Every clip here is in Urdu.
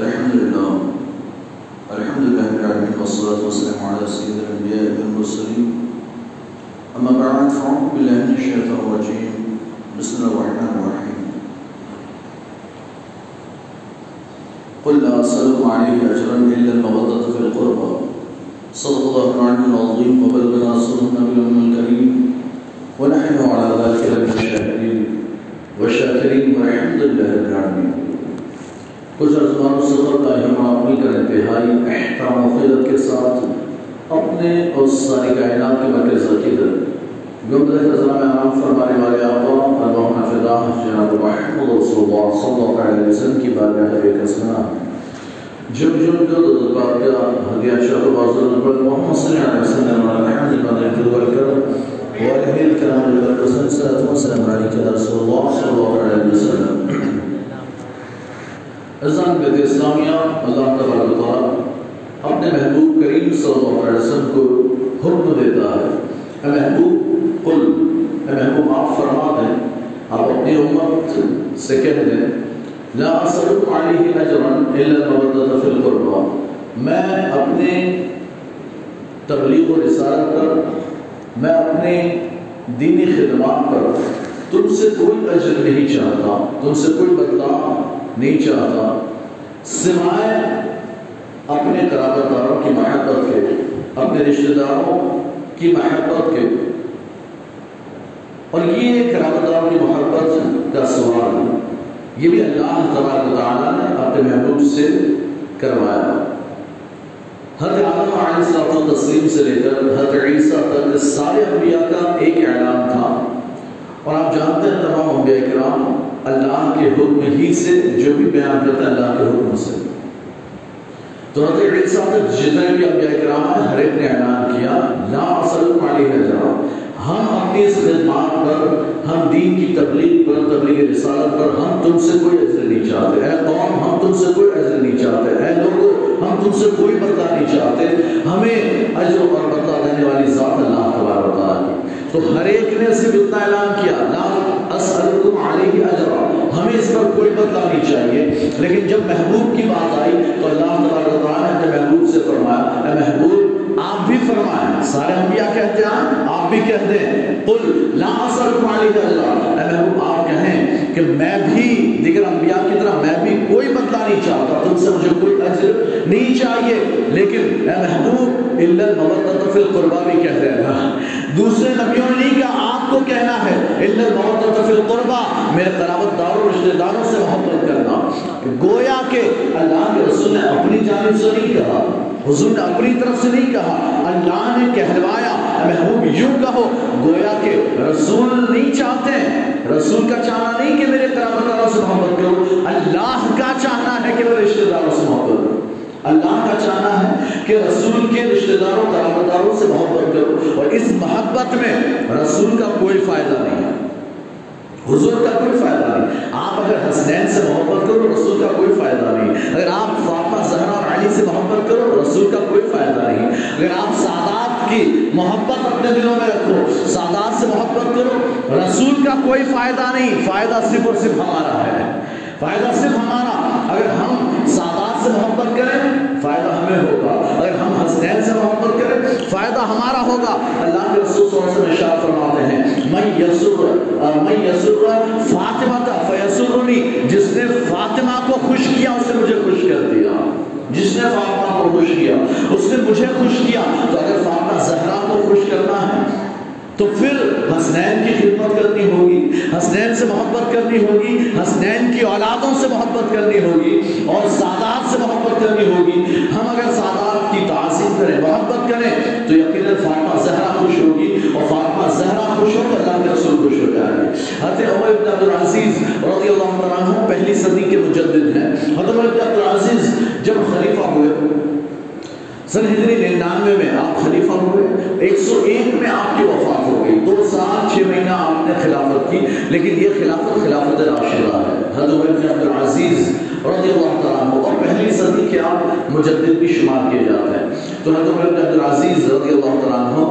الحمد لله الحمد لله رب العالمين والصلاة والسلام على سيد الأنبياء والمرسلين أما بعد فأعوذ بالله من الشيطان الرجيم بسم الله الرحمن الرحيم قل لا أسألكم عليه أجرا إلا المودة في القربى صدق الله العلي العظيم وبلغنا رسوله النبي الكريم ونحن على ذلك لمن الشاكرين والشاكرين والحمد لله رب العالمين کچھ ازمان سے قبل ہم اپنی کا انتہائی احترام و خدمت کے ساتھ اپنے اور ساری کائنات کے مرکز عقیدت گنبد خزانہ میں آرام فرمانے والے آقا، اللہم فدا، جناب محمد رسول اللہ صلی اللہ علیہ وسلم کی بارگاہ ہے ایک اسمنا جب جب جو دو بار کا ہدیہ شاہ بازار نبر محمد صلی اللہ علیہ وسلم علیہ حمد بادر کدول کر وعلیہ الکرام لبر قسم صلی رسول اللہ صلی اللہ علیہ وسلم ازان بیت اسلامیہ، اللہ تبارک و تعالی اپنے محبوب کریم صلی اللہ علیہ وسلم کو حکم دیتا ہے۔ اے محبوب، قل، اے محبوب، آپ فرما دیں، آپ اپنی امت سے کہہ دیں، لا اسلک علیہ اجرا الا المودۃ فی القربى میں اپنے تبلیغ و رسالت پر، میں اپنے دینی خدمات پر تم سے کوئی اجر نہیں چاہتا، تم سے کوئی بدلہ نہیں چاہتا، سوائے اپنے قرابت داروں کی محبت کے، اپنے رشتہ داروں کی محبت کے۔ اور یہ قرابت داروں کی محبت کا سوال یہ بھی اللہ تبارک تعالیٰ نے اپنے محبوب سے کروایا۔ حضرت آدم علیہ السلام تسلیم سے لے کر حضرت عیسیٰ تک سارے انبیاء کا ایک اعلان تھا۔ اور آپ جانتے ہیں، تمام انبیاء کرام اللہ کے حکم ہی سے جو بھی بیان کرتا ہے اللہ کے حکم سے۔ تو حضرت عیسیٰ تک جتنے بھی انبیاء کرام ہیں، ہر ایک نے اعلان کیا، لا اصل علیہ جرا ہم اپنی اس خدمات پر، ہم دین کی تبلیغ پر، تبلیغ رسالت پر، ہم تم سے کوئی عزر نہیں چاہتے۔ اے قوم، ہم تم سے کوئی عزر نہیں چاہتے۔ اے لوگوں ہم تم سے کوئی بدلہ نہیں چاہتے۔ ہمیں اجر اور بدلہ دینے والی ذات اللہ تبارک و تعالیٰ تو ہر ایک نے صرف اتنا اعلان کیا، لا اسألکم علیہ اجرا۔ ہمیں اس پر کوئی بدلہ نہیں چاہیے۔ لیکن جب محبوب کی بات آئی تو اللہ تبارک تعالیٰ نے محبوب سے فرمایا، اے محبوب، آپ بھی فرمائیں۔ سارے انبیاء کہتے ہیں، آپ بھی کہتے ہیں قل، لا اسألکم علیہ اجرا۔ اے محبوب، آپ کہیں کہ میں بھی، دیگر انبیاء کی طرح میں بھی کوئی بدلہ نہیں چاہتا۔ تم سے مجھے کوئی اجر نہیں چاہیے۔ لیکن اے محبوب، الا المودۃ فی القربى بھی کہہ رہے ہیں۔ دوسرے نبیوں نے نہیں کہا آپ کو کہنا ہے، الا میرے قرابت داروں، رشتہ داروں سے محبت کرنا۔ گویا کہ اللہ کے رسول نے اپنی جانب سے نہیں کہا، حضور نے اپنی طرف سے نہیں کہا، اللہ نے کہلوایا، محبوب یوں کہو، گویا کہ رسول نہیں چاہتے، رسول کا چاہنا نہیں کہ میرے قرابت داروں سے محبت کرو اللہ کا چاہنا ہے کہ میں رشتہ داروں سے محبت کروں۔ اللہ کا چاہنا ہے کہ رسول کے رشتہ داروں قرابت داروں سے محبت کرو اور اس محبت میں رسول کا کوئی فائدہ نہیں ہے۔ حضور کا کوئی فائدہ نہیں۔ آپ اگر حسنین سے محبت کرو، رسول کا کوئی فائدہ نہیں۔ اگر آپ فاطمہ، زہرا اور علی سے محبت کرو، رسول کا کوئی فائدہ نہیں۔ اگر آپ سادات کی محبت اپنے دلوں میں رکھو، سادات سے محبت کرو، رسول کا کوئی فائدہ نہیں۔ فائدہ صرف اور صرف ہمارا ہے۔ فائدہ صرف ہمارا۔ اگر ہم سادات سے محبت کریں، فائدہ ہمیں ہوگا۔ اگر ہم حسنین سے محبت کریں، فائدہ ہمارا ہوگا۔ اللہ کے رسول صلی اللہ علیہ وسلم ارشاد فرماتے ہیں، من یسر من یسر فاطمہ کا فیسرنی، جس نے فاطمہ کو خوش کیا، اس نے مجھے خوش کر دیا۔ جس نے فاطمہ کو خوش کیا، اس نے مجھے خوش کیا۔ تو اگر فاطمہ زہرا کو خوش کرنا ہے تو پھر حسنین کی خدمت کرنی ہوگی، حسنین سے محبت کرنی ہوگی، حسنین کی اولادوں سے محبت کرنی ہوگی اور سادات سے محبت کرنی ہوگی۔ ہم اگر سادات کی تعظیم کریں، محبت کریں، تو یقیناً فاطمہ زہرا خوش ہوگی اور فاطمہ زہرا خوش ہو تو اللہ کے رسول خوش ہو جائیں گے۔ حضرت عمر بن عبد العزیز رضی اللہ عنہ پہلی صدی کے مجدد ہیں۔ حضرت عمر بن عبد العزیز جب خلیفہ ہوئے سر ہجری ننانوے میں آپ خلیفہ ہوئے، ایک سو ایک میں آپ کی وفات ہو گئی، دو سال، چھ مہینہ آپ نے خلافت کی، لیکن یہ خلافت خلافت راشدہ ہے۔ حضرت عمر بن عبد العزیز رضی اللہ تعالیٰ عنہ، اور پہلی صدی کے آپ مجدد بھی شمار کیے جاتے ہیں۔ تو حضرت عمر بن عبدالعزیز رضی اللہ تعالیٰ عنہ،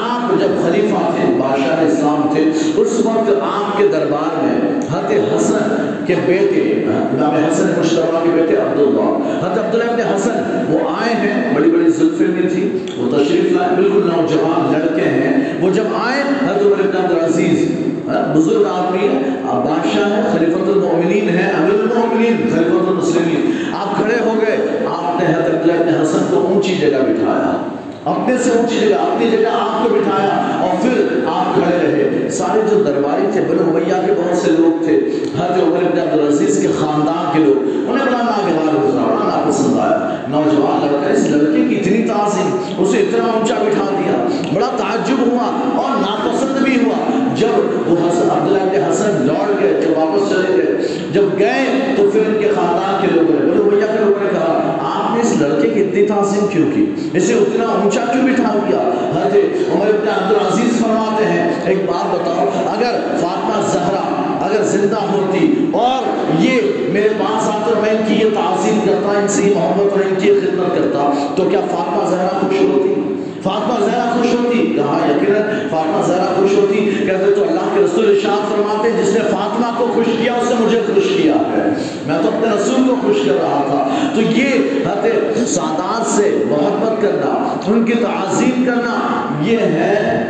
آپ جب خلیفہ تھے، بادشاہ اسلام تھے، اس وقت آپ کے دربار میں حضرت حسن کے بیٹے امام حسن مشتبہ کے بیٹے عبداللہ، حضرت عبداللہ ابن حسن، وہ آئے ہیں، بڑی بڑی زلفیں میں تھی، وہ تشریف لائے، بالکل نوجوان لڑکے ہیں۔ وہ جب آئے، حضرت عمر بن عبدالعزیز ہاں، بزرگ آدمی ہے، آپ بادشاہ ہے خلیفۃ المؤمنین ہے امیر المؤمنین، خلیفۃ المسلمین۔ آپ کھڑے ہو گئے، آپ نے حضرت عبداللہ ابن حسن کو اونچی جگہ بٹھایا۔ اپنے سے اونچی جگہ، اپنی جگہ آپ کو بٹھایا۔ اور پھر آپ کھڑے رہے۔ سارے جو درباری تھے، بنو امیہ کے بہت سے لوگ تھے، حضرت عمر بن عبدالعزیز کے خاندان کے لوگ، انہیں بڑا ناگوار گزرا، بڑا ناپسند آیا نوجوان لڑکا، اس لڑکے کی اتنی تعظیم، اسے اتنا اونچا بٹھا دیا، بڑا تعجب ہوا اور ناپسند بھی ہوا۔ جب وہ حسن عبداللہ کے حسن لوٹ گئے، جب واپس چلے گئے، جب گئے تو پھر ان کے خاندان کے لوگوں نے بنو امیہ کے لوگوں نے کہا، آپ نے اس لڑکے کی اتنی تعظیم کیوں کی؟ اسے اتنا اونچا کیوں بٹھا دیا؟ حضرت عمر بن عبدالعزیز فرماتے ہیں، ایک بات بتاؤ، اگر فاطمہ زہرا، اگر زندہ ہوتی اور یہ میرے پاس آ کر میں ان کی یہ تعظیم کرتا، ان سے محبت اور ان کی خدمت کرتا، تو کیا فاطمہ زہرا خوش ہوتی؟ فاطمہ زہرا خوش ہوتی کہا یقیناً، فاطمہ زہرا خوش ہوتی، کہتے تو اللہ کے رسول ارشاد فرماتے، جس نے فاطمہ کو خوش کیا، اس نے مجھے خوش کیا ہے۔ میں تو اپنے رسول کو خوش کر رہا تھا۔ تو یہ حضرت سادات سے محبت کرنا، ان کی تعظیم کرنا، یہ ہے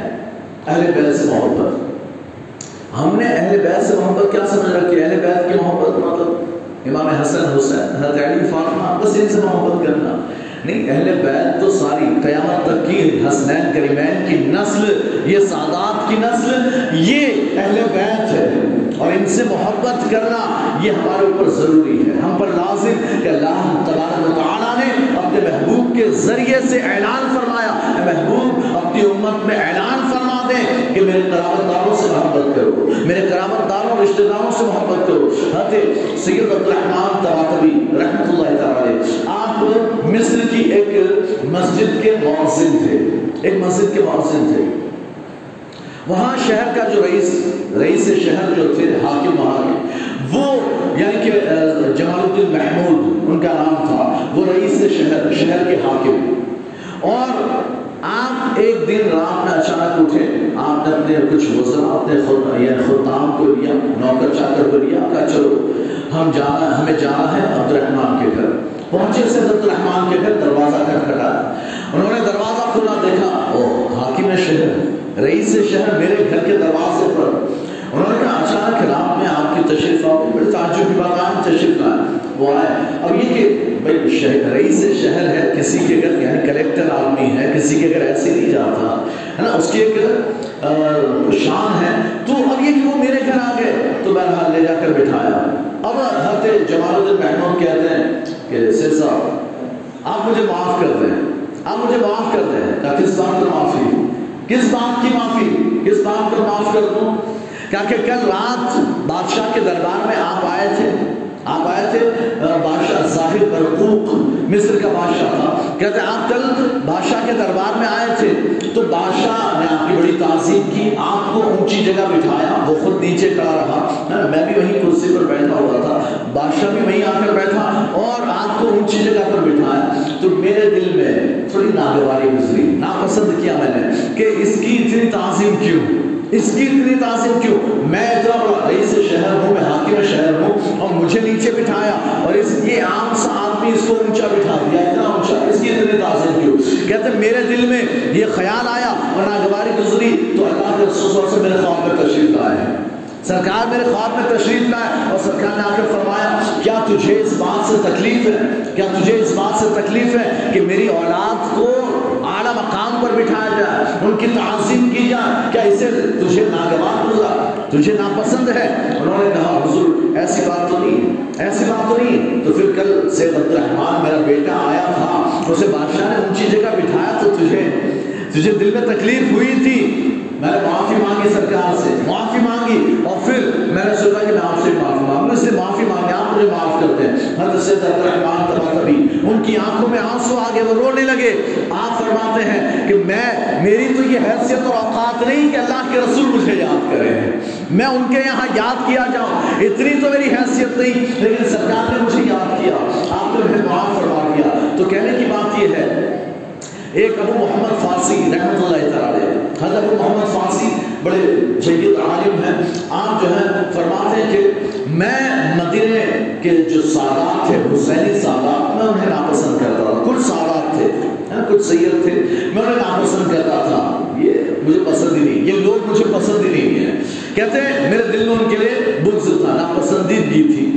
اہل بیت سے محبت۔ ہم نے اہل بیت سے محبت کیا سمجھ رکھی اہل بیت کی محبت مطلب امام حسن حسین، حضرت علی فاطمہ بس ان سے محبت کرنا۔ نہیں، اہل بیت تو ساری قیامت تک کی حسنین کریمین کی نسل، یہ سادات کی نسل، یہ اہل بیت ہے۔ اور ان سے محبت کرنا یہ ہمارے اوپر ضروری ہے۔ ہم پر لازم کہ اللہ تبارک و تعالیٰ نے اپنے محبوب کے ذریعے سے اعلان فرمایا۔ اے محبوب، اپنی امت میں اعلان فرما دیں کہ میرے قرابت داروں سے محبت کرو، میرے قرابت داروں رشتہ داروں سے محبت کرو۔ حضرت سید عبدالرحمان تباتبی رحمۃ اللہ تعالی آپ مصر کی ایک مسجد کے مؤذن تھے۔ ایک مسجد کے مؤذن تھے۔ وہاں شہر کا جو رئیس رئیس شہر جو تھے، حاکم وہاں کے، وہ یعنی کہ جمال الدین محمود، ان کا نام تھا۔ وہ رئیس شہر شہر کے حاکم۔ اور آپ ایک دن رات میں اچانک اٹھے، آپ نے اپنے کچھ وزرا اپنے خود یعنی خدام کو لیا، نوکر چاکر کو لیا، کہا، چلو، ہم جانا ہمیں جانا ہے عبد الرحمان کے گھر۔ پہنچے سے عبد الرحمان کے گھر، دروازہ کھٹکھٹایا انہوں نے دروازہ کھلا، دیکھا، او، حاکم شہر رئیس شہر میرے گھر کے دروازے پر۔ انہوں نے کہا، اچانک رات میں آپ کی تشریف آؤ۔ بڑے تعجب کی بات آئے تشریف لائے۔ وہ آئے۔ اب یہ کہ بھائی شہر رئیس شہر ہے، کسی کے گھر یعنی کلیکٹر آدمی ہے، کسی کے گھر ایسے نہیں جاتا، ہے نا؟ اس کی ایک شان ہے، تو اب یہ کہ وہ میرے گھر آ گئے، تو بہرحال لے جا کر بٹھایا۔ اب حضرت جمال الدین محمود کہتے ہیں کہ سر صاحب، آپ مجھے معاف کر دیں۔ آپ مجھے معاف کر دیں کہا کس بات پر معافی کس بات کی معافی؟ کس بات پر معاف کر دوں؟ کیا کہ کل رات بادشاہ کے دربار میں آپ آئے تھے۔ آپ آئے تھے بادشاہ ظاہر برقوق، مصر کا بادشاہ تھا۔ کہتے ہیں، آپ کل بادشاہ کے دربار میں آئے تھے، تو بادشاہ نے آپ کی بڑی تعظیم کی، آپ کو اونچی جگہ بٹھایا، وہ خود نیچے کھڑا رہا۔ میں بھی وہیں کرسی پر بیٹھا ہوا تھا، بادشاہ بھی وہیں آ کر بیٹھا اور آپ کو اونچی جگہ پر بٹھایا۔ تو میرے دل میں تھوڑی ناگواری گزری، ناپسند کیا میں نے کہ اس کی اتنی تعظیم کیوں؟ اس کی اتنی تعظیم کیوں؟ میں کو اونچا بٹھا دیا، اتنا اونچا، اس کی اتنے تعظیم کیوں کہتے ہیں، میرے دل میں یہ خیال آیا اور ناگواری گزری تو اللہ کے رسول سے میرے خواب میں تشریف لائے سرکار میرے خواب میں تشریف لائے اور سرکار نے آ کر فرمایا، کیا تجھے اس بات سے تکلیف ہے؟ کیا تجھے اس بات سے تکلیف ہے کہ میری اولاد کو پر بٹھایا جائے ان کی تعظیم کی جائے کیا اسے تجھے ناگوار گزرا تجھے ناپسند ہے؟ انہوں نے کہا، حضور، ایسی بات تو نہیں، ایسی بات تو نہیں۔ تو پھر کل سے عبد الرحمان میرا بیٹا آیا تھا اسے بادشاہ نے اونچی جگہ بٹھایا تو تجھے تجھے دل میں تکلیف ہوئی تھی۔ میں نے معافی مانگی سرکار سے، معافی مانگی اور پھر میں نے سوچا کہ میں آپ سے معافی مانگوں اس سے معافی مانگی، آپ مجھے معاف کرتے ہیں۔ حضرت سید عبد الرحمان تبا ان کی آنکھوں میں آنسو آگے وہ رونے لگے۔ آپ فرماتے ہیں کہ میں، میری تو یہ حیثیت اور اوقات نہیں کہ اللہ کے رسول مجھے یاد کرے میں ان کے یہاں یاد کیا جاؤں، اتنی تو میری حیثیت نہیں، لیکن سرکار نے مجھے یاد کیا۔ آپ نے مجھے معاف فرما دیا۔ تو کہنے کی بات یہ ہے ایک ابو محمد فارسی رحمۃ اللہ تعالی حضرت ابو محمد فارسی بڑے جید عالم ہیں۔ آپ جو ہے فرماتے ہیں کہ میں مدینے کے جو سادات تھے، حسینی سادات، میں انہیں ناپسند کرتا تھا۔ کچھ سادات تھے کچھ سید تھے، میں انہیں ناپسند کرتا تھا۔ یہ مجھے پسند ہی نہیں، یہ لوگ مجھے پسند ہی نہیں ہیں۔ کہتے ہیں، میرے دل میں ان کے لیے بغض تھا، ناپسندیدگی تھی۔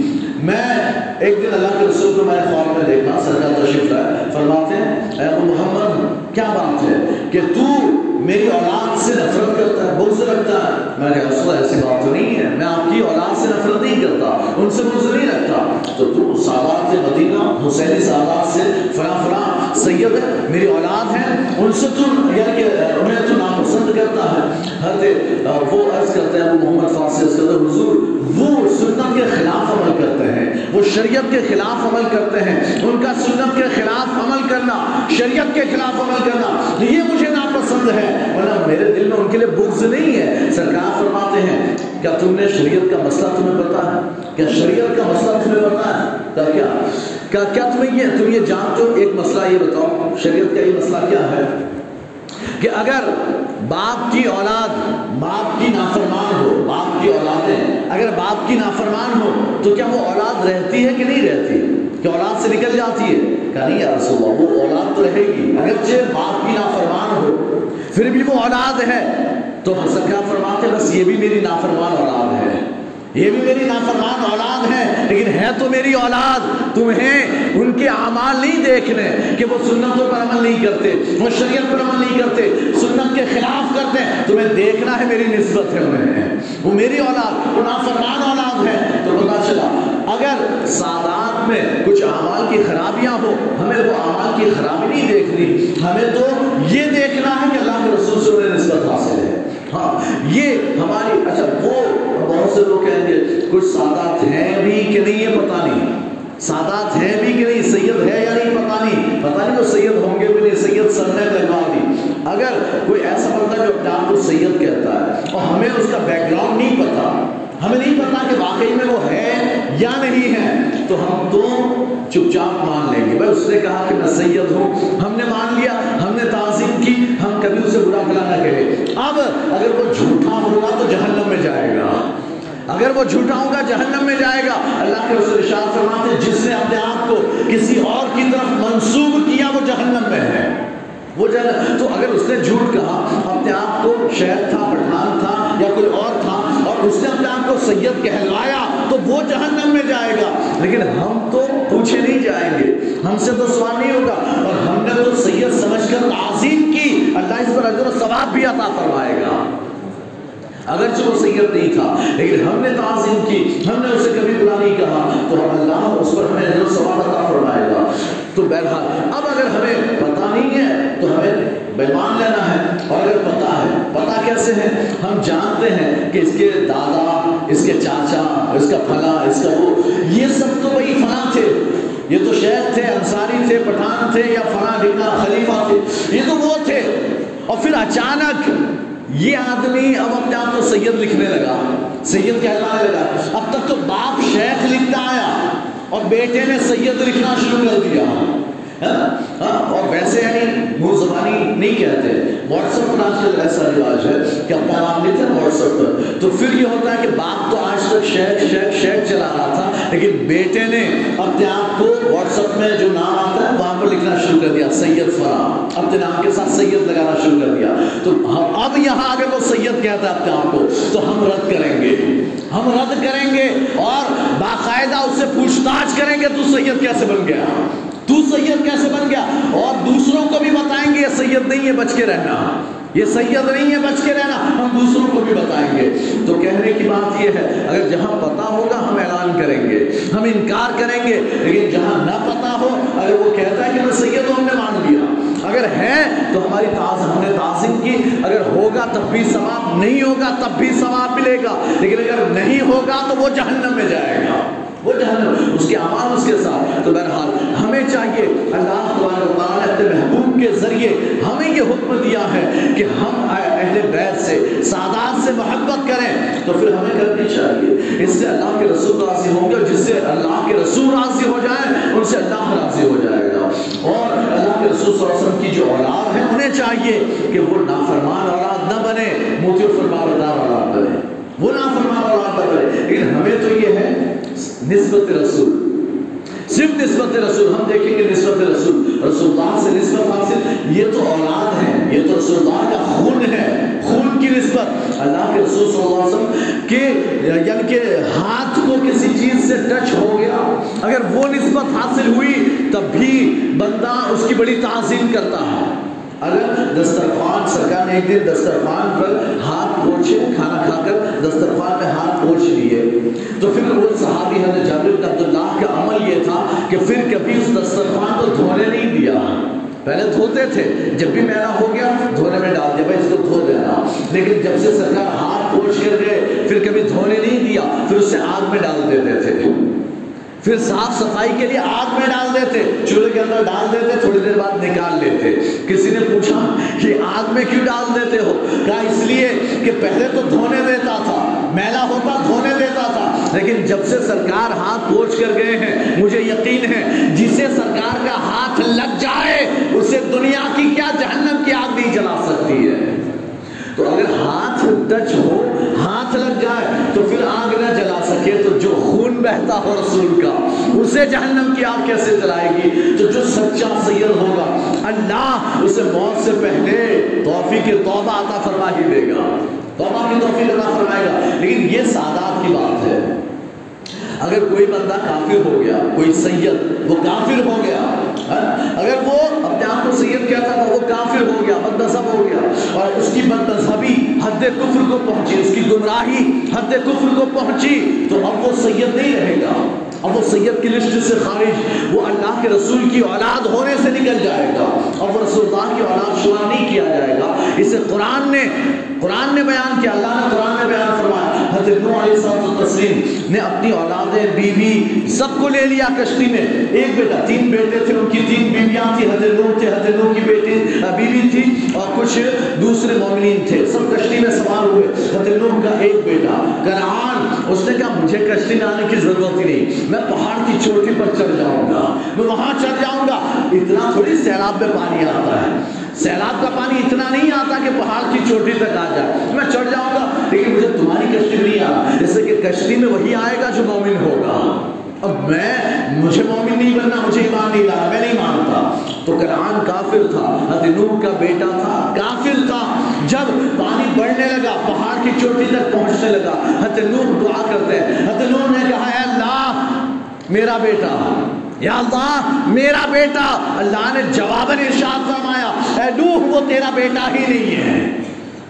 میں ایک دن اللہ کے رسول کو میں نے خواب میں دیکھا، سرکار تشریف لائے فرماتے ہیں، اے محمد کیا بات ہے کہ تو میری اولاد سے نفرت کرتا ہے، بغض رکھتا ہے؟ میں نے کہا، رسول ایسی بات تو نہیں ہے۔ میں آپ کی اولاد سے نفرت نہیں کرتا، ان سے بغض نہیں رکھتا۔ تو تو سادات مدینہ، حسینی سادات سے فلاں فلاں سید ہے میری اولاد ہے ان سے تو یعنی کہ انہیں تو ناپسند کرتا ہے۔ حضرت وہ عرض کرتے ہیں، ابو محمد فارسی عرض کرتے ہیں، حضور، وہ سنت کے خلاف عمل کرتے ہیں، وہ شریعت کے خلاف عمل کرتے ہیں۔ ان کا سنت کے خلاف عمل کرنا، شریعت کے خلاف عمل کرنا یہ مجھے ناپسند ہے۔ ورنہ میرے دل میں ان کے لیے بغض نہیں ہے۔ سرکار فرماتے ہیں، کیا تم نے شریعت کا مسئلہ تمہیں پتا ہے؟ کیا شریعت کا مسئلہ تمہیں پتا ہے؟ کیا کیا کیا تمہیں یہ، تم یہ جانتے ہو؟ ایک مسئلہ یہ بتاؤ، شریعت کا یہ مسئلہ کیا ہے؟ کہ اگر باپ کی اولاد باپ کی نافرمان ہو، باپ کی اولادیں، اگر باپ کی نافرمان ہو، تو کیا وہ اولاد رہتی ہے کہ نہیں رہتی؟ کہ اولاد سے نکل جاتی ہے۔ کہ نہیں یا رسول اللہ، وہ اولاد تو رہے گی، اگرچہ باپ کی نافرمان ہو، پھر بھی وہ اولاد ہے۔ تو سرکار فرماتے بس یہ بھی میری نافرمان اولاد ہے۔ یہ بھی میری نافرمان اولاد ہے، لیکن ہے تو میری اولاد۔ تمہیں ان کے اعمال نہیں دیکھنے کہ وہ سنتوں پر عمل نہیں کرتے، وہ شریعت پر عمل نہیں کرتے، سنت کے خلاف کرتے۔ تمہیں دیکھنا ہے میری نسبت ہے انہیں۔ وہ میری اولاد، وہ نافرمان اولاد ہے۔ تو پتا چلا اگر سادات میں کچھ اعمال کی خرابیاں ہو، ہمیں وہ اعمال کی خرابی نہیں دیکھنی۔ ہمیں تو یہ دیکھنا ہے کہ اللہ کے رسول سے انہیں نسبت حاصل ہے۔ ہاں یہ ہماری اچھا وہ بہت سے لوگ کہیں گے، کچھ سادات ہیں بھی کہ نہیں یہ پتہ نہیں۔ سادات ہیں بھی کہ نہیں، سید ہے یا نہیں پتہ نہیں۔ پتہ نہیں وہ سید ہوں گے بھی نہیں، سید سر نے لگوا دی اگر کوئی ایسا بندہ جو اپنے آپ کو سید کہتا ہے اور ہمیں اس کا بیک گراؤنڈ نہیں پتا ہمیں نہیں پتا کہ واقعی میں وہ ہے یا نہیں ہے۔ تو ہم تو چپ چاپ مان لیں گے۔ بھائی اس نے کہا کہ میں سید ہوں۔ ہم نے مان لیا، ہم نے تعظیم کی، ہم کبھی اسے برا بھلا نہ کہے۔ اب اگر وہ جھوٹا ہوگا تو جہنم میں جائے گا۔ اگر وہ جھوٹا ہوگا، جہنم میں جائے گا۔ اللہ کے رسول ارشاد فرماتے جس نے اپنے آپ کو کسی اور کی طرف منسوب کیا، وہ جہنم میں ہے۔ وہ جہنم تو اگر اس نے جھوٹ کہا، اپنے آپ کو شہد تھا پٹھان تھا یا کوئی اور تھا، اور اس نے اپنے آپ کو سید کہلوایا تو وہ جہنم میں جائے گا۔ لیکن ہم تو پوچھے نہیں جائیں گے۔ ہم سے تو سوال نہیں ہوگا۔ اور ہم نے تو سید سمجھ کر تعظیم کی۔ اللہ اس پر اجر و ثواب بھی عطا فرمائے گا۔ اگرچہ وہ سید نہیں تھا، لیکن ہم نے تعظیم کی۔ ہم نے اسے کبھی برا نہیں کہا۔ تو اللہ اس پر ہمیں اجر و ثواب عطا فرمائے گا۔ تو بہرحال، اب اگر ہمیں پتہ نہیں ہے، تو ہمیں بیمان لینا ہے اور اگر پتہ ہے۔ پتہ کیسے ہے؟ ہم جانتے ہیں کہ اس کے دادا، اس کے چاچا، اس کا پھلا، اس کا وہ، یہ سب تو وہی فلاں تھے۔ یہ تو شیخ تھے، انصاری تھے، پٹھان تھے یا فلاں ڈھکنا خلیفہ تھے۔ یہ تو وہ تھے۔ اور پھر اچانک یہ آدمی اب اپنے آپ کو سید لکھنے لگا۔ سید کہلانے لگا۔ اب تک تو باپ شیخ لکھتا آیا اور بیٹے نے سید لکھنا شروع کر دیا۔ ہاں؟ ہاں؟ اور ویسے یعنی منہ زبانی نہیں کہتے۔ واٹس ایپ پر آج کل ایسا رواج ہے کہ اپنا نام لیتے ہیں واٹس ایپ پر۔ تو پھر یہ ہوتا ہے کہ باپ تو آج تک شیخ شیخ شیخ چلا رہا تھا، لیکن بیٹے نے اپنے آپ کو واٹس ایپ میں جو نام آتا ہے وہاں پر لکھنا شروع کر دیا، سید فراہ اپنے نام کے ساتھ سید لگانا شروع کر دیا۔ تو اب یہاں اگر وہ سید کہتا ہے اپنے آپ کو۔ تو ہم رد کریں گے۔ ہم رد کریں گے اور باقاعدہ اس سے پوچھ تاچھ کریں گے تو سید کیسے بن گیا؟ تو سید کیسے بن گیا؟ اور دوسروں کو بھی بتائیں گے، یہ سید نہیں ہے، بچ کے رہنا۔ یہ سید نہیں ہے، بچ کے رہنا۔ ہم دوسروں کو بھی بتائیں گے۔ تو کہنے کی بات یہ ہے، اگر جہاں پتا ہوگا، ہم اعلان کریں گے۔ ہم انکار کریں گے، لیکن جہاں نہ پتا ہو، اگر وہ کہتا ہے کہ میں سید ہوں، ہم نے مان لیا۔ اگر ہے تو ہماری تاز، ہم نے تعظیم کی۔ اگر ہوگا، تب بھی ثواب۔ نہیں ہوگا، تب بھی ثواب ملے گا۔ لیکن اگر نہیں ہوگا، تو وہ جہنم میں جائے گا۔ وہ جہنم، اس کے اعمال اس کے ساتھ۔ تو بہرحال، ہمیں چاہیے اللہ تبارک تعالیٰ نے اپنے محبوب کے ذریعے ہمیں یہ حکم دیا ہے کہ ہم اہل بیت سے، سادات سے محبت کریں۔ تو پھر ہمیں کرنی چاہیے۔ اس سے اللہ کے رسول راضی ہوں گے جس سے اللہ کے رسول راضی ہو جائے، ان سے اللہ راضی ہو جائے گا۔ اور اللہ کے رسول صلی اللہ علیہ وسلم کی جو اولاد ہونے چاہیے کہ وہ نافرمان اولاد نہ بنے، موتی فرماردار اولاد بنے۔ وہ نافرمان اولاد نہ بنے۔ لیکن ہمیں تو یہ ہے نسبت رسول۔ صرف نسبت رسول، ہم دیکھیں گے نسبت رسول۔ رسول اللہ سے نسبت حاصل، یہ تو اولاد ہے، یہ تو رسول اللہ کا خون ہے، خون کی نسبت۔ اللہ کے رسول صلی اللہ علیہ وسلم کے یعنی کہ ہاتھ کو کسی چیز سے ٹچ ہو گیا، اگر وہ نسبت حاصل ہوئی تب بھی بندہ اس کی بڑی تعظیم کرتا ہے۔ اگر دسترخوان، سرکار نے ایک دن دسترخوان پر ہاتھ پوچھے، کھانا کھا کر دسترخوان میں ہاتھ پوچھ لیے۔ تو پھر وہ صحابی حضرت جابر بن عبداللہ کا عمل یہ تھا کہ پھر کبھی اس دسترخوان کو دھونے نہیں دیا۔ پہلے دھوتے تھے، جب بھی میلا ہو گیا، دھونے میں ڈال دیا، بھائی اس کو دھو دینا۔ لیکن جب سے سرکار ہاتھ پوچھ کر گئے، پھر کبھی دھونے نہیں دیا، پھر اسے آگ میں ڈال دیتے تھے۔ پھر صاف صفائی کے لیے آگ میں ڈال دیتے، چولہے کے اندر ڈال دیتے، تھوڑی دیر بعد نکال لیتے۔ کسی نے پوچھا کہ آگ میں کیوں ڈال دیتے ہو؟ کہا، اس لیے کہ پہلے تو دھونے دیتا تھا، میلا ہوتا دھونے دیتا تھا، لیکن جب سے سرکار ہاتھ پوچھ کر گئے ہیں، مجھے یقین ہے، جسے سرکار کا ہاتھ لگ جائے، اسے دنیا کی کیا جہنم کی آگ نہیں جلا سکتی ہے۔ تو اگر ہاتھ ٹچ ہو، ہاتھ لگ جائے، تو پھر بہتا ہو رسول کا، اسے جہنم کی آگ کیسے جلائے گی؟ تو جو سچا سید ہوگا، اللہ اسے موت سے پہلے توفیق توبہ عطا فرما ہی دے گا۔ توبہ کی توفیق عطا فرمائے گا۔ لیکن یہ سادات کی بات ہے، اگر کوئی بندہ کافر ہو گیا، کوئی سید وہ کافر ہو گیا اگر وہ اپنے آپ کو سید کہتا تھا وہ کافر ہو گیا بد ہو گیا۔ اور اس کی بد حد کفر کو پہنچی، اس کی گمراہی حد کفر کو پہنچی۔ تو اب وہ سید نہیں رہے گا۔ اب وہ سید کی لسٹ سے خارج، وہ اللہ کے رسول کی اولاد ہونے سے نکل جائے گا۔ اب وہ رسول اللہ کی اولاد شمار نہیں کیا جائے گا۔ اسے قرآن نے قرآن نے بیان کیا، اللہ نے قرآن میں بیان فرمایا۔ حضرت نوح علیہ السلام تسلیم نے اپنی اولادیں بیوی سب کو لے لیا کشتی میں۔ ایک بیٹا، تین بیٹے تھے، ان کی تین بیویاں تھی حضرت نوح تھے، حضرت نوح کی بیٹی بیوی تھی اور کچھ دوسرے مومنین تھے۔ سب کشتی میں سوار ہوئے۔ حضرت نوح کا ایک بیٹا کنعان اس نے کہا، مجھے کشتی میں آنے کی ضرورت ہی نہیں، میں پہاڑ کی چوٹی پر چڑھ جاؤں گا۔ میں وہاں چڑھ جاؤں گا۔ اتنا تھوڑی سیلاب میں پانی آتا ہے۔ سیلاب کا پانی اتنا نہیں آتا کہ پہاڑ کی چوٹی تک آ جائے میں چڑھ جاؤں گا لیکن مجھے تمہاری کشتی میں نہیں آنا جیسے کہ کشتی میں وہی آئے گا جو مومن ہوگا۔ اب میں، مجھے مومن نہیں بننا، مجھے ایمان نہیں لانا، میں نہیں مانتا۔ تو کنعان کافر تھا، حضرت نوح کا بیٹا تھا، کافر تھا۔ جب پانی بڑھنے لگا، پہاڑ کی چوٹی تک پہنچنے لگا، حضرت نوح دعا کرتے ہیں۔ حضرت نوح نے کہا، اے اللہ، میرا بیٹا، یا اللہ، میرا بیٹا۔ اللہ نے جواباً ارشاد فرمایا، اے نوح، وہ تیرا بیٹا ہی نہیں ہے۔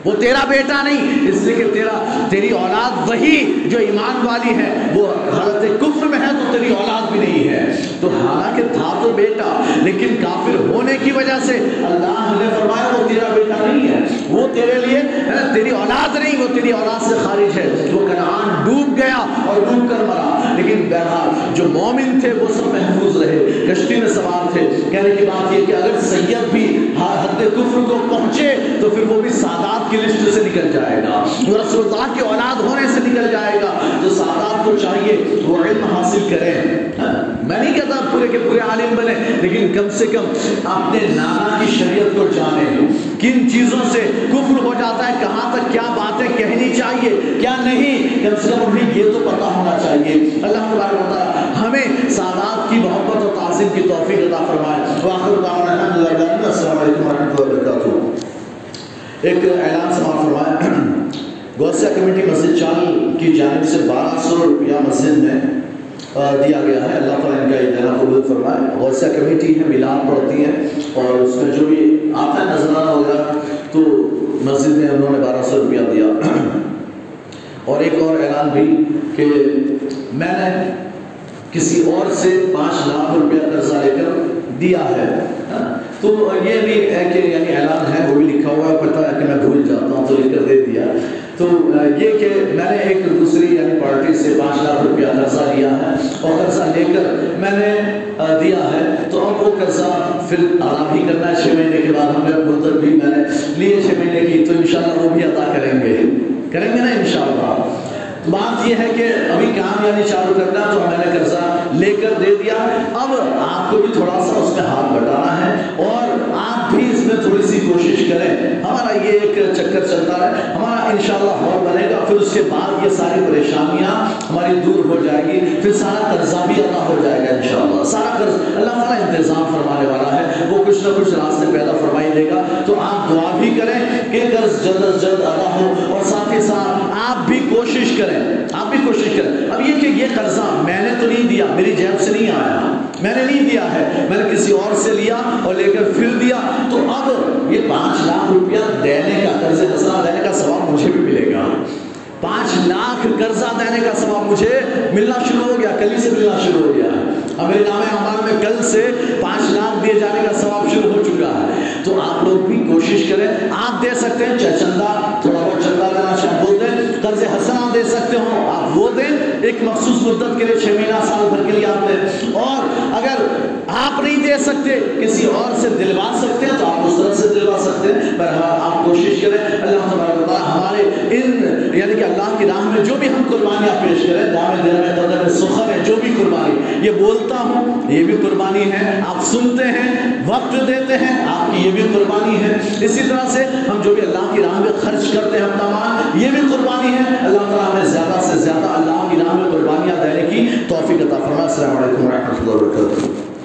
وہ تیرا بیٹا نہیں، اس لیے کہ تیرا، تیری اولاد وہی جو ایمان والی ہے، وہ حالت کفر میں ہے تو تیری اولاد بھی نہیں ہے۔ تو حالانکہ تھا تو بیٹا، لیکن کافر ہونے کی وجہ سے اللہ نے فرمایا وہ تیرا بیٹا نہیں ہے۔ وہ تیرے لیے تیری اولاد نہیں، وہ تیری اولاد سے خارج ہے۔ وہ کنعان ڈوب گیا اور ڈوب کر مرا۔ لیکن بہرحال جو مومن تھے وہ سب محفوظ رہے۔ کشتی میں سوار تھے۔ کہنے کی بات یہ کہ اگر سید بھی حد کفر کو پہنچے تو پھر وہ بھی سادات کی لسٹ سے نکل جائے گا۔ وہ رسول اللہ کی اولاد ہونے سے نکل جائے گا۔ جو سادات کو چاہیے وہ علم حاصل کریں۔ میں نہیں کہتا پورے کے پورے عالم بنے، لیکن کم سے کم اپنے نانا کی شریعت کو جانیں کن چیزوں سے کفر ہو جاتا ہے، کہاں تک کیا باتیں کہنی چاہیے، کیا نہیں؟ کم سے کم انہیں یہ تو پتا ہونا چاہیے۔ اللہ تبارک و تعالی ہمیں سادات کی محبت اور تعظیم کی توفیق عطا فرمائے۔ واخر دعوانا الحمدللہ السلام علیکم ورحمۃ اللہ وبرکاتہ۔ ایک اعلان سماعت فرمایا گوسیا کمیٹی مسجد چال کی جانب سے بارہ سو روپیہ مسجد میں دیا گیا ہے۔ اللہ تعالیٰ ان کا یہ دینا قبول فرمائے۔ غوثیہ کمیٹی ہے میلاد پڑھتی ہے اور اس میں جو بھی آتا ہے نظرانہ وغیرہ، تو مسجد میں انہوں نے بارہ سو روپیہ دیا۔ اور ایک اور اعلان بھی کہ میں نے کسی اور سے پانچ لاکھ روپیہ قرضہ لے کر دیا ہے۔ ہاں؟ تو یہ بھی ہے کہ یعنی اعلان ہے، وہ بھی لکھا ہوا ہے۔ پتہ ہے کہ میں بھول جاتا ہوں، تو لکھ کر دے دیا۔ تو یہ کہ میں نے ایک دوسری یعنی پارٹی سے پانچ لاکھ روپیہ قرضہ لیا ہے۔ اور قرضہ لے کر میں نے دیا ہے۔ تو اب وہ قرضہ پھر ادا بھی کرنا ہے۔ چھ مہینے کے بعد ہم نے مطلب بھی میں نے لیے چھ مہینے کی۔ تو انشاءاللہ وہ بھی ادا کریں گے۔ کریں گے نا انشاءاللہ؟ بات یہ ہے کہ ابھی کام یعنی چالو کرنا تو میں نے قرضہ لے کر دے دیا۔ اب آپ کو بھی تھوڑا سا اس میں ہاتھ بٹانا ہے۔ اور آپ بھی اس میں تھوڑی چکر چلتا رہے ہمارا انشاءاللہ ہال بنے گا۔ پھر اس کے بعد یہ ساری پریشانیاں ہماری دور ہو جائے گی۔ پھر سارا قرضہ بھی ادا ہو جائے گا انشاءاللہ۔ سارا قرض اللہ تعالیٰ انتظام فرمانے والا ہے۔ وہ کچھ نہ کچھ راستے پیدا فرمائی دے گا۔ تو آپ دعا بھی کریں کہ قرض جلد از جلد ادا ہو اور ساتھ ہی ساتھ آپ بھی کوشش کریں۔ آپ بھی کوشش کریں۔ اب یہ کہ یہ قرضہ میں نے تو نہیں دیا، میری جیب سے نہیں آیا۔ میں نے نہیں دیا ہے، میں نے کسی اور سے لیا اور لے کر پھر دیا۔ تو اب یہ پانچ لاکھ روپیہ دینے کا قرض حسنا دینے کا ثواب مجھے بھی ملے گا۔ پانچ لاکھ قرضہ دینے کا سبب مجھے ملنا شروع ہو گیا، کل ہی سے ملنا شروع ہو گیا۔ اب میرے نام اعمال میں کل سے پانچ لاکھ دیے جانے کا سبب شروع ہو چکا ہے۔ تو آپ لوگ بھی کوشش کریں، آپ دے سکتے ہیں چاہے چندہ، تھوڑا بہت چندہ دینا چاہے وہ دیں، قرض حسنا دے سکتے ہو آپ وہ دیں۔ ایک مخصوص مدت کے لیے چھ مہینہ سال بھر کے لیے آپ دیں اور اگر آپ نہیں دے سکتے، کسی اور سے دلوا سکتے ہیں تو آپ اس طرح سے دلوا سکتے ہیں۔ بہرحال آپ کوشش کریں۔ اللہ تبارک تعالیٰ ہمارے ان یعنی کہ اللہ کی راہ میں جو بھی ہم قربانیاں پیش کریں دام دیر میں قدر میں، سخر ہے جو بھی قربانی، یہ بولتا ہوں، یہ بھی قربانی ہے۔ آپ سنتے ہیں، وقت دیتے ہیں، آپ کی یہ بھی قربانی ہے۔ اسی طرح سے ہم جو بھی اللہ کی راہ میں خرچ کرتے ہیں اپنا مال یہ بھی قربانی ہے۔ اللہ تعالیٰ ہمیں زیادہ سے زیادہ اللہ کی راہ میں قربانیاں دینے کی توفیق عطا فرما السلام علیکم ورحمۃ اللہ وبرکاتہ۔